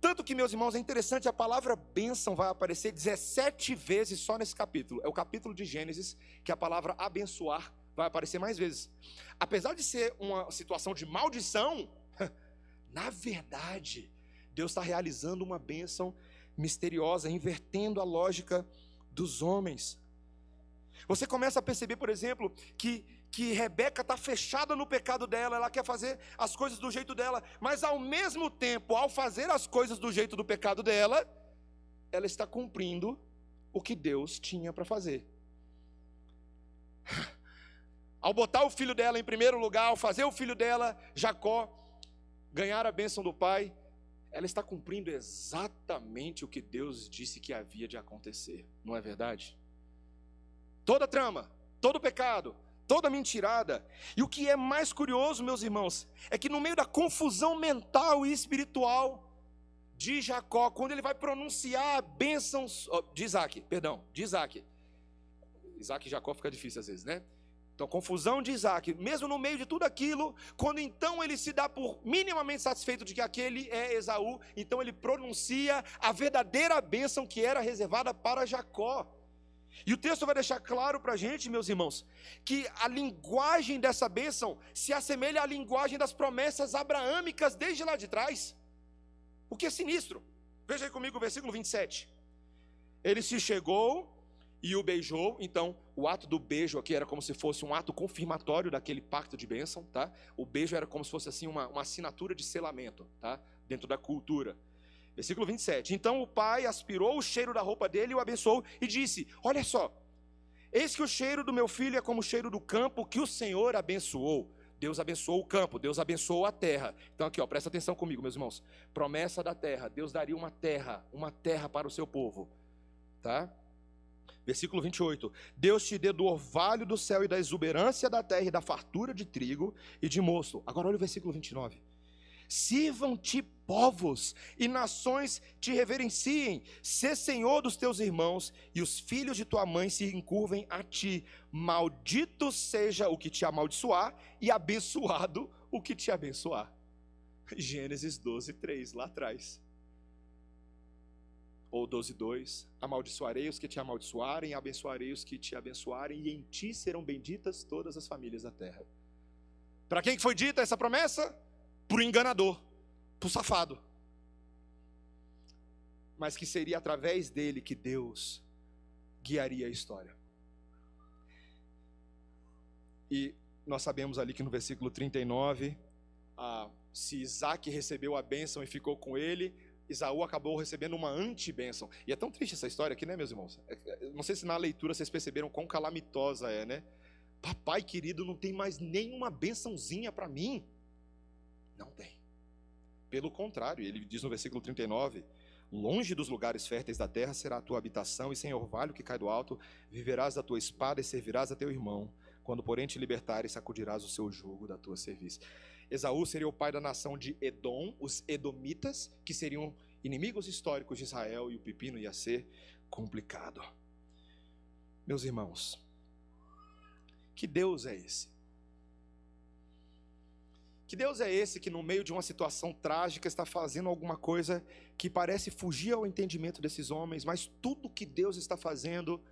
[SPEAKER 1] Tanto que, meus irmãos, é interessante, a palavra bênção vai aparecer 17 vezes só nesse capítulo. É o capítulo de Gênesis que a palavra abençoar vai aparecer mais vezes. Apesar de ser uma situação de maldição, *laughs* na verdade, Deus está realizando uma bênção misteriosa, invertendo a lógica dos homens. Você começa a perceber, por exemplo, que, que Rebeca está fechada no pecado dela, ela quer fazer as coisas do jeito dela, mas ao mesmo tempo, ao fazer as coisas do jeito do pecado dela, ela está cumprindo o que Deus tinha para fazer. Ao botar o filho dela em primeiro lugar, ao fazer o filho dela, Jacó, ganhar a bênção do pai, ela está cumprindo exatamente o que Deus disse que havia de acontecer, não é verdade? Toda trama, todo pecado, toda mentirada. E o que é mais curioso, meus irmãos, é que no meio da confusão mental e espiritual de Jacó, quando ele vai pronunciar bênçãos de Isaac, perdão, de Isaac. Isaac e Jacó fica difícil às vezes, né? Então, confusão de Isaac, mesmo no meio de tudo aquilo, quando então ele se dá por minimamente satisfeito de que aquele é Esaú, então ele pronuncia a verdadeira bênção que era reservada para Jacó. E o texto vai deixar claro para a gente, meus irmãos, que a linguagem dessa bênção se assemelha à linguagem das promessas abraâmicas desde lá de trás. O que é sinistro? Veja aí comigo o versículo 27. Ele se chegou e o beijou. Então, o ato do beijo aqui era como se fosse um ato confirmatório daquele pacto de bênção, tá? O beijo era como se fosse assim uma, uma assinatura de selamento, tá? Dentro da cultura. Versículo 27. Então o pai aspirou o cheiro da roupa dele e o abençoou e disse: Olha só, eis que o cheiro do meu filho é como o cheiro do campo que o Senhor abençoou. Deus abençoou o campo, Deus abençoou a terra. Então aqui, ó, presta atenção comigo, meus irmãos. Promessa da terra. Deus daria uma terra, uma terra para o seu povo, tá? Versículo 28. Deus te dê do orvalho do céu e da exuberância da terra e da fartura de trigo e de mosto. Agora olha o versículo 29. Sirvam-te povos e nações te reverenciem. Sê senhor dos teus irmãos e os filhos de tua mãe se encurvem a ti. Maldito seja o que te amaldiçoar e abençoado o que te abençoar. Gênesis 12, 3, lá atrás. Ou 12, 2. Amaldiçoarei os que te amaldiçoarem, abençoarei os que te abençoarem, e em ti serão benditas todas as famílias da terra. Para quem foi dita essa promessa? Para o enganador para o safado. Mas que seria através dele que Deus guiaria a história. E nós sabemos ali que no versículo 39, ah, se Isaac recebeu a bênção e ficou com ele, Isaú acabou recebendo uma anti-bênção. E é tão triste essa história aqui, né, meus irmãos? É, é, não sei se na leitura vocês perceberam quão calamitosa é, né? Papai querido, não tem mais nenhuma bênçãozinha para mim. Não tem. Pelo contrário, ele diz no versículo 39: Longe dos lugares férteis da terra será a tua habitação, e sem orvalho que cai do alto, viverás da tua espada e servirás a teu irmão. Quando, porém, te libertares, sacudirás o seu jugo da tua serviço. Esaú seria o pai da nação de Edom, os Edomitas, que seriam inimigos históricos de Israel, e o pepino ia ser complicado. Meus irmãos, que Deus é esse? Que Deus é esse que, no meio de uma situação trágica, está fazendo alguma coisa que parece fugir ao entendimento desses homens, mas tudo que Deus está fazendo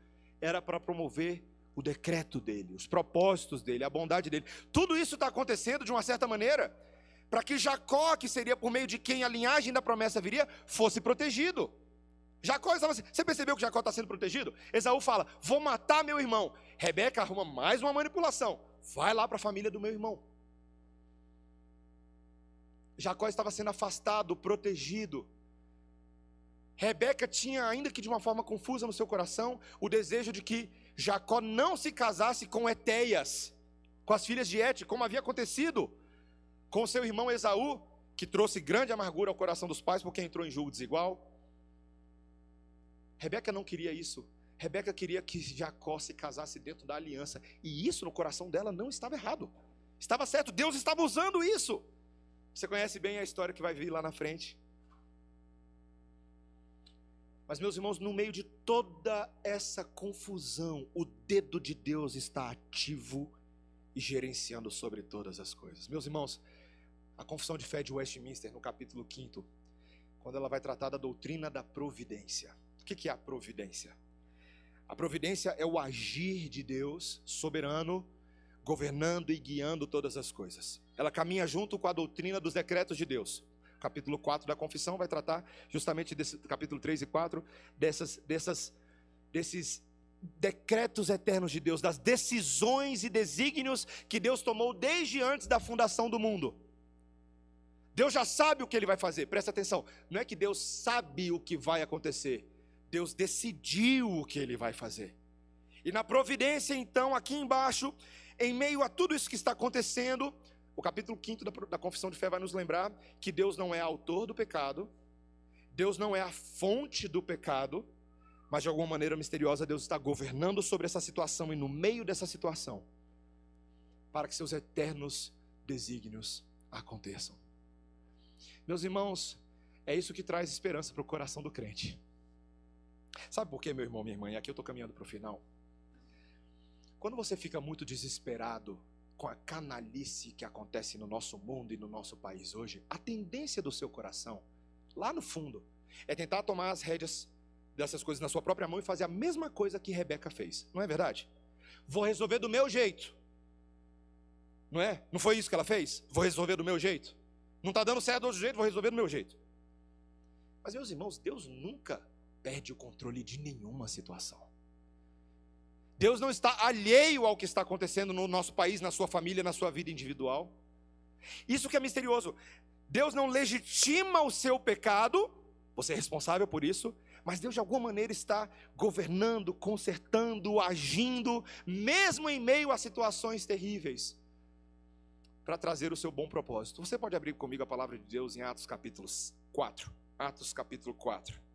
[SPEAKER 1] era para promover o decreto dele, os propósitos dele, a bondade dele. Tudo isso está acontecendo de uma certa maneira para que Jacó, que seria por meio de quem a linhagem da promessa viria, fosse protegido. Jacó estava assim. Você percebeu que Jacó está sendo protegido? Esaú fala: Vou matar meu irmão. Rebeca arruma mais uma manipulação. Vai lá para a família do meu irmão. Jacó estava sendo afastado, protegido. Rebeca tinha, ainda que de uma forma confusa no seu coração, o desejo de que Jacó não se casasse com Etéias, com as filhas de Et, como havia acontecido com seu irmão Esaú, que trouxe grande amargura ao coração dos pais porque entrou em julgo desigual. Rebeca não queria isso. Rebeca queria que Jacó se casasse dentro da aliança. E isso no coração dela não estava errado. Estava certo, Deus estava usando isso. Você conhece bem a história que vai vir lá na frente. Mas, meus irmãos, no meio de toda essa confusão, o dedo de Deus está ativo e gerenciando sobre todas as coisas. Meus irmãos, a confissão de fé de Westminster, no capítulo 5, quando ela vai tratar da doutrina da providência. O que é a providência? A providência é o agir de Deus soberano, governando e guiando todas as coisas ela caminha junto com a doutrina dos decretos de Deus. Capítulo 4 da confissão vai tratar justamente desse capítulo 3 e 4 dessas dessas desses decretos eternos de Deus, das decisões e desígnios que Deus tomou desde antes da fundação do mundo. Deus já sabe o que ele vai fazer, presta atenção. Não é que Deus sabe o que vai acontecer, Deus decidiu o que ele vai fazer. E na providência, então, aqui embaixo, em meio a tudo isso que está acontecendo, o capítulo 5 da, da Confissão de Fé vai nos lembrar que Deus não é autor do pecado, Deus não é a fonte do pecado, mas de alguma maneira misteriosa Deus está governando sobre essa situação e no meio dessa situação, para que seus eternos desígnios aconteçam. Meus irmãos, é isso que traz esperança para o coração do crente. Sabe por quê, meu irmão, minha irmã? E aqui eu estou caminhando para o final. Quando você fica muito desesperado com a canalice que acontece no nosso mundo e no nosso país hoje, a tendência do seu coração, lá no fundo, é tentar tomar as rédeas dessas coisas na sua própria mão e fazer a mesma coisa que Rebeca fez. Não é verdade? Vou resolver do meu jeito. Não é? Não foi isso que ela fez? Vou resolver do meu jeito. Não está dando certo do outro jeito, vou resolver do meu jeito. Mas, meus irmãos, Deus nunca perde o controle de nenhuma situação. Deus não está alheio ao que está acontecendo no nosso país, na sua família, na sua vida individual. Isso que é misterioso. Deus não legitima o seu pecado, você é responsável por isso, mas Deus de alguma maneira está governando, consertando, agindo, mesmo em meio a situações terríveis, para trazer o seu bom propósito. Você pode abrir comigo a palavra de Deus em Atos capítulo 4. Atos capítulo 4.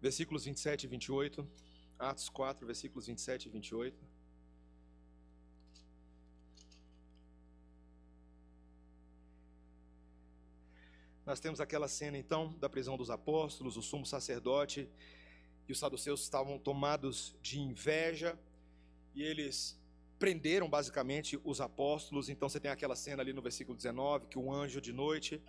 [SPEAKER 1] Versículos 27 e 28. Atos 4, versículos 27 e 28. Nós temos aquela cena então da prisão dos apóstolos, o sumo sacerdote e os saduceus estavam tomados de inveja e eles prenderam basicamente os apóstolos. Então você tem aquela cena ali no versículo 19 que um anjo de noite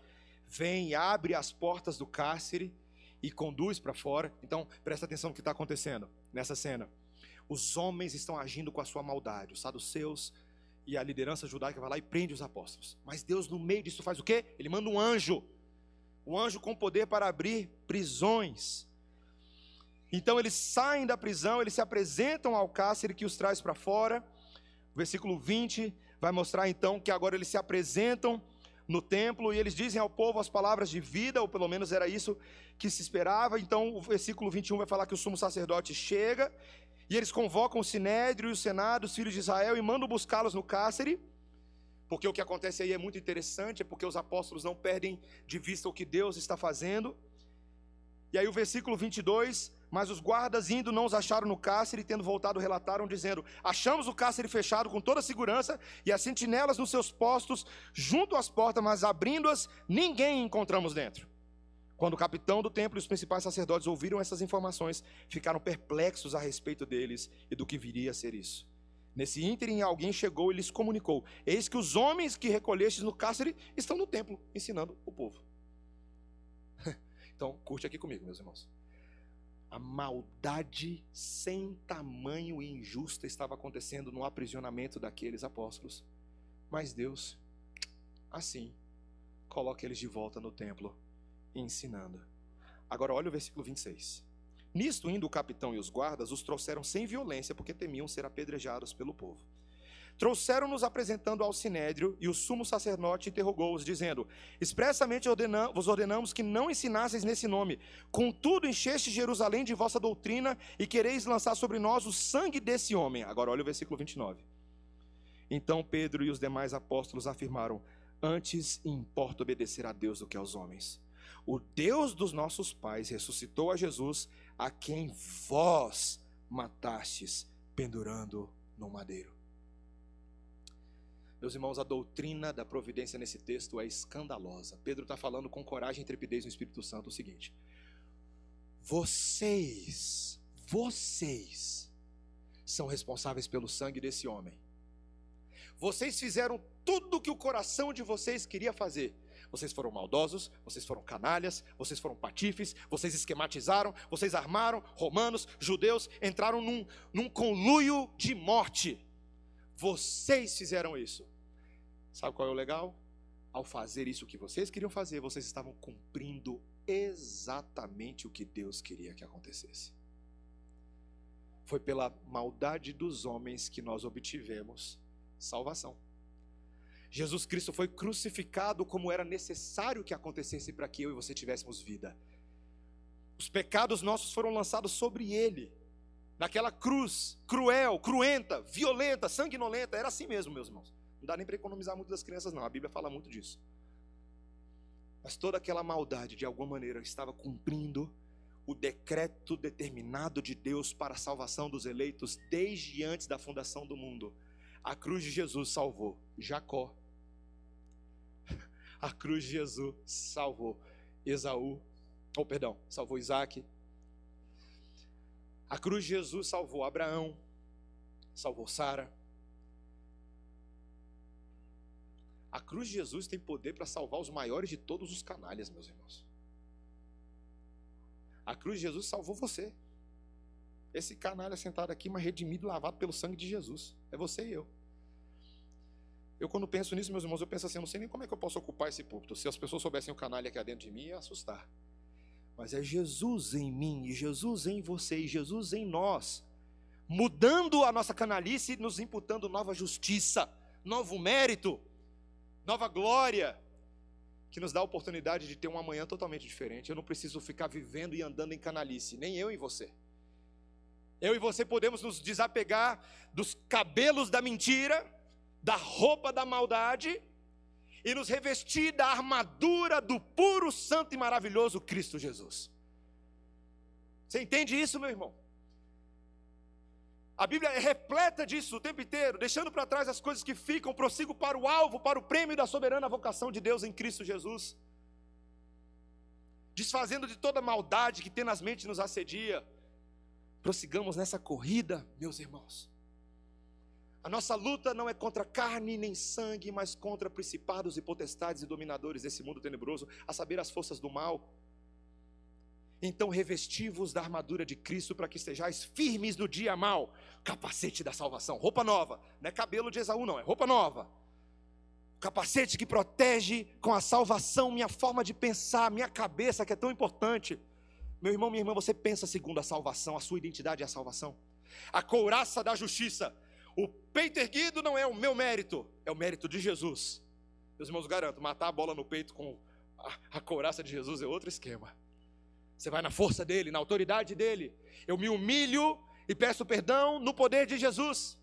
[SPEAKER 1] vem e abre as portas do cárcere e conduz para fora. Então presta atenção no que está acontecendo nessa cena. Os homens estão agindo com a sua maldade, os saduceus e a liderança judaica vai lá e prende os apóstolos. Mas Deus no meio disso faz o quê? Ele manda um anjo um anjo com poder para abrir prisões. Então eles saem da prisão, eles se apresentam ao cárcere que os traz para fora. O versículo 20 vai mostrar então que agora eles se apresentam no templo e eles dizem ao povo as palavras de vida, ou pelo menos era isso que se esperava. Então o versículo 21 vai falar que o sumo sacerdote chega e eles convocam o sinédrio e o senado, os filhos de Israel, e mandam buscá-los no cárcere. Porque o que acontece aí é muito interessante, é porque os apóstolos não perdem de vista o que Deus está fazendo. E aí o versículo 22, mas os guardas indo não os acharam no cárcere, tendo voltado relataram, dizendo, achamos o cárcere fechado com toda segurança, e as sentinelas nos seus postos, junto às portas, mas abrindo-as, ninguém encontramos dentro. Quando o capitão do templo e os principais sacerdotes ouviram essas informações, ficaram perplexos a respeito deles e do que viria a ser isso. Nesse ínterim, alguém chegou e lhes comunicou: Eis que os homens que recolhestes no cárcere estão no templo, ensinando o povo. *laughs* Então, curte aqui comigo, meus irmãos. A maldade sem tamanho e injusta estava acontecendo no aprisionamento daqueles apóstolos. Mas Deus, assim, coloca eles de volta no templo, ensinando. Agora, olha o versículo 26. Nisto, indo o capitão e os guardas, os trouxeram sem violência, porque temiam ser apedrejados pelo povo. Trouxeram-nos apresentando ao sinédrio, e o sumo sacerdote interrogou-os, dizendo: Expressamente vos ordenamos que não ensinasseis nesse nome. Contudo, encheste Jerusalém de vossa doutrina e quereis lançar sobre nós o sangue desse homem. Agora, olha o versículo 29. Então Pedro e os demais apóstolos afirmaram: Antes importa obedecer a Deus do que aos homens. O Deus dos nossos pais ressuscitou a Jesus a quem vós matastes pendurando no madeiro. Meus irmãos, a doutrina da providência nesse texto é escandalosa. Pedro está falando com coragem e trepidez no Espírito Santo o seguinte: vocês, vocês são responsáveis pelo sangue desse homem. Vocês fizeram tudo o que o coração de vocês queria fazer vocês foram maldosos, vocês foram canalhas, vocês foram patifes, vocês esquematizaram, vocês armaram, romanos, judeus, entraram num, num conluio de morte. Vocês fizeram isso. Sabe qual é o legal? Ao fazer isso que vocês queriam fazer, vocês estavam cumprindo exatamente o que Deus queria que acontecesse. Foi pela maldade dos homens que nós obtivemos salvação. Jesus Cristo foi crucificado como era necessário que acontecesse para que eu e você tivéssemos vida. Os pecados nossos foram lançados sobre ele, naquela cruz cruel, cruenta, violenta, sanguinolenta. Era assim mesmo, meus irmãos. Não dá nem para economizar muito das crianças, não. A Bíblia fala muito disso. Mas toda aquela maldade, de alguma maneira, estava cumprindo o decreto determinado de Deus para a salvação dos eleitos desde antes da fundação do mundo. A cruz de Jesus salvou Jacó, *laughs* a cruz de Jesus salvou Esaú, ou oh, perdão, salvou Isaac. A cruz de Jesus salvou Abraão, salvou Sara. A cruz de Jesus tem poder para salvar os maiores de todos os canalhas, meus irmãos. A cruz de Jesus salvou você. Esse canalha sentado aqui, mas redimido, lavado pelo sangue de Jesus. É você e eu. Eu, quando penso nisso, meus irmãos, eu penso assim: eu não sei nem como é que eu posso ocupar esse púlpito. Se as pessoas soubessem o canalha que há dentro de mim, ia assustar. Mas é Jesus em mim, e Jesus em você, e Jesus em nós, mudando a nossa canalice e nos imputando nova justiça, novo mérito, nova glória, que nos dá a oportunidade de ter um amanhã totalmente diferente. Eu não preciso ficar vivendo e andando em canalice, nem eu e você. Eu e você podemos nos desapegar dos cabelos da mentira da roupa da maldade e nos revestir da armadura do puro, santo e maravilhoso Cristo Jesus. Você entende isso, meu irmão? A Bíblia é repleta disso o tempo inteiro, deixando para trás as coisas que ficam, prossigo para o alvo, para o prêmio da soberana vocação de Deus em Cristo Jesus. Desfazendo de toda maldade que tenazmente nos assedia. Prossigamos nessa corrida, meus irmãos. A nossa luta não é contra carne nem sangue, mas contra principados e potestades e dominadores desse mundo tenebroso, a saber, as forças do mal. Então revestivos da armadura de Cristo para que estejais firmes no dia mal. Capacete da salvação, roupa nova. Não é cabelo de Esaú, não, é roupa nova. Capacete que protege com a salvação minha forma de pensar, minha cabeça, que é tão importante. Meu irmão, minha irmã, você pensa segundo a salvação, a sua identidade é a salvação. A couraça da justiça. O peito erguido não é o meu mérito, é o mérito de Jesus. Meus irmãos, garanto, matar a bola no peito com a, a couraça de Jesus é outro esquema. Você vai na força dele, na autoridade dele. Eu me humilho e peço perdão no poder de Jesus.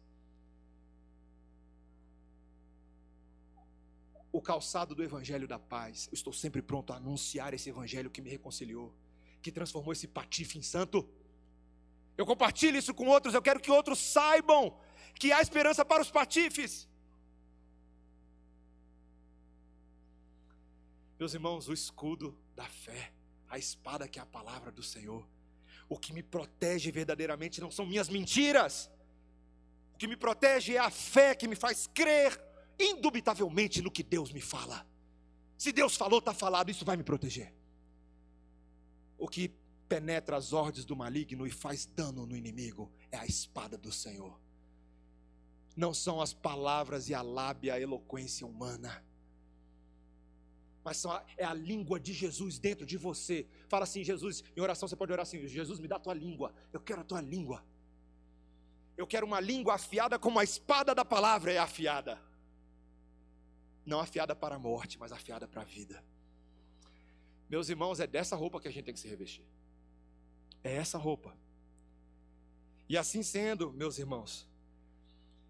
[SPEAKER 1] O calçado do evangelho da paz. Eu estou sempre pronto a anunciar esse evangelho que me reconciliou, que transformou esse patife em santo. Eu compartilho isso com outros, eu quero que outros saibam que há esperança para os patifes. Meus irmãos, o escudo da fé a espada que é a palavra do Senhor. O que me protege verdadeiramente não são minhas mentiras. O que me protege é a fé que me faz crer indubitavelmente no que Deus me fala. Se Deus falou, está falado, isso vai me proteger. O que penetra as ordens do maligno e faz dano no inimigo é a espada do Senhor. Não são as palavras e a lábia, a eloquência humana mas são a, é a língua de Jesus dentro de você. Fala assim, Jesus, em oração você pode orar assim: Jesus, me dá a tua língua, eu quero a tua língua. Eu quero uma língua afiada como a espada da palavra é afiada. Não afiada para a morte, mas afiada para a vida. Meus irmãos, é dessa roupa que a gente tem que se revestir. É essa roupa. E assim sendo, meus irmãos,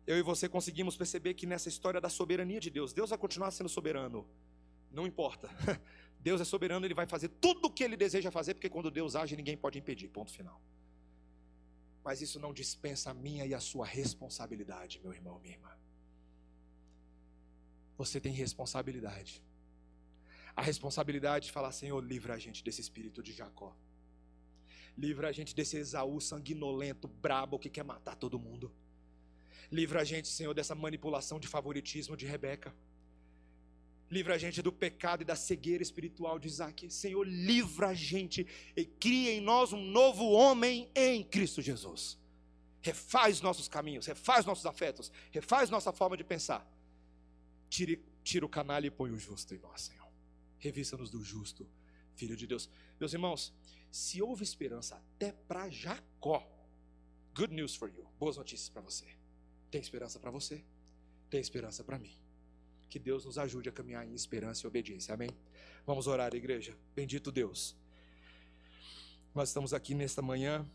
[SPEAKER 1] eu e você conseguimos perceber que nessa história da soberania de Deus, Deus vai continuar sendo soberano não importa. *laughs* Deus é soberano, ele vai fazer tudo o que ele deseja fazer, porque quando Deus age, ninguém pode impedir. Ponto final. Mas isso não dispensa a minha e a sua responsabilidade, meu irmão, minha irmã. Você tem responsabilidade. A responsabilidade de falar, Senhor, livra a gente desse espírito de Jacó. Livra a gente desse Esaú sanguinolento, brabo, que quer matar todo mundo. Livra a gente, Senhor, dessa manipulação de favoritismo de Rebeca. Livra a gente do pecado e da cegueira espiritual de Isaac. Senhor, livra a gente e cria em nós um novo homem em Cristo Jesus. Refaz nossos caminhos, refaz nossos afetos, refaz nossa forma de pensar. Tire, tira o canalha e põe o justo em nós, Senhor. Revista-nos do justo, Filho de Deus. Meus irmãos, se houve esperança até para Jacó, good news for you. Boas notícias para você. Tem esperança para você? Tem esperança para mim. Que Deus nos ajude a caminhar em esperança e obediência. Amém? Vamos orar, igreja. Bendito Deus. Nós estamos aqui nesta manhã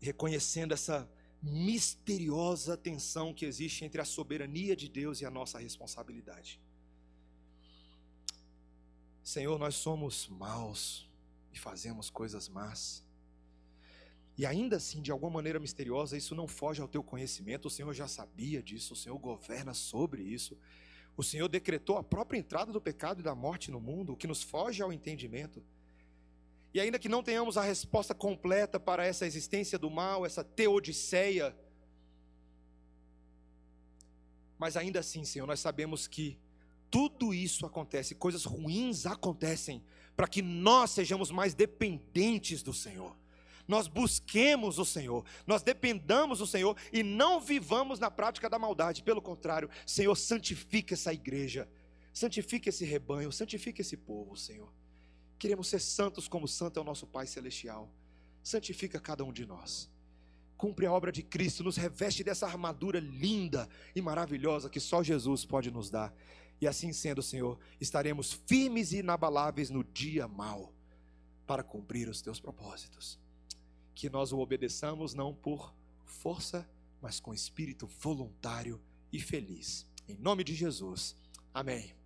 [SPEAKER 1] reconhecendo essa misteriosa tensão que existe entre a soberania de Deus e a nossa responsabilidade. Senhor, nós somos maus e fazemos coisas más. E ainda assim, de alguma maneira misteriosa, isso não foge ao teu conhecimento. O Senhor já sabia disso, o Senhor governa sobre isso. O Senhor decretou a própria entrada do pecado e da morte no mundo, o que nos foge ao entendimento. E ainda que não tenhamos a resposta completa para essa existência do mal, essa teodiceia, mas ainda assim, Senhor, nós sabemos que tudo isso acontece, coisas ruins acontecem, para que nós sejamos mais dependentes do Senhor nós busquemos o Senhor, nós dependamos do Senhor e não vivamos na prática da maldade. Pelo contrário, Senhor, santifique essa igreja, santifique esse rebanho, santifique esse povo, Senhor. Queremos ser santos como santo é o nosso Pai Celestial. Santifica cada um de nós. Cumpre a obra de Cristo, nos reveste dessa armadura linda e maravilhosa que só Jesus pode nos dar. E assim sendo, Senhor, estaremos firmes e inabaláveis no dia mau para cumprir os teus propósitos que nós o obedeçamos não por força, mas com espírito voluntário e feliz. Em nome de Jesus. Amém.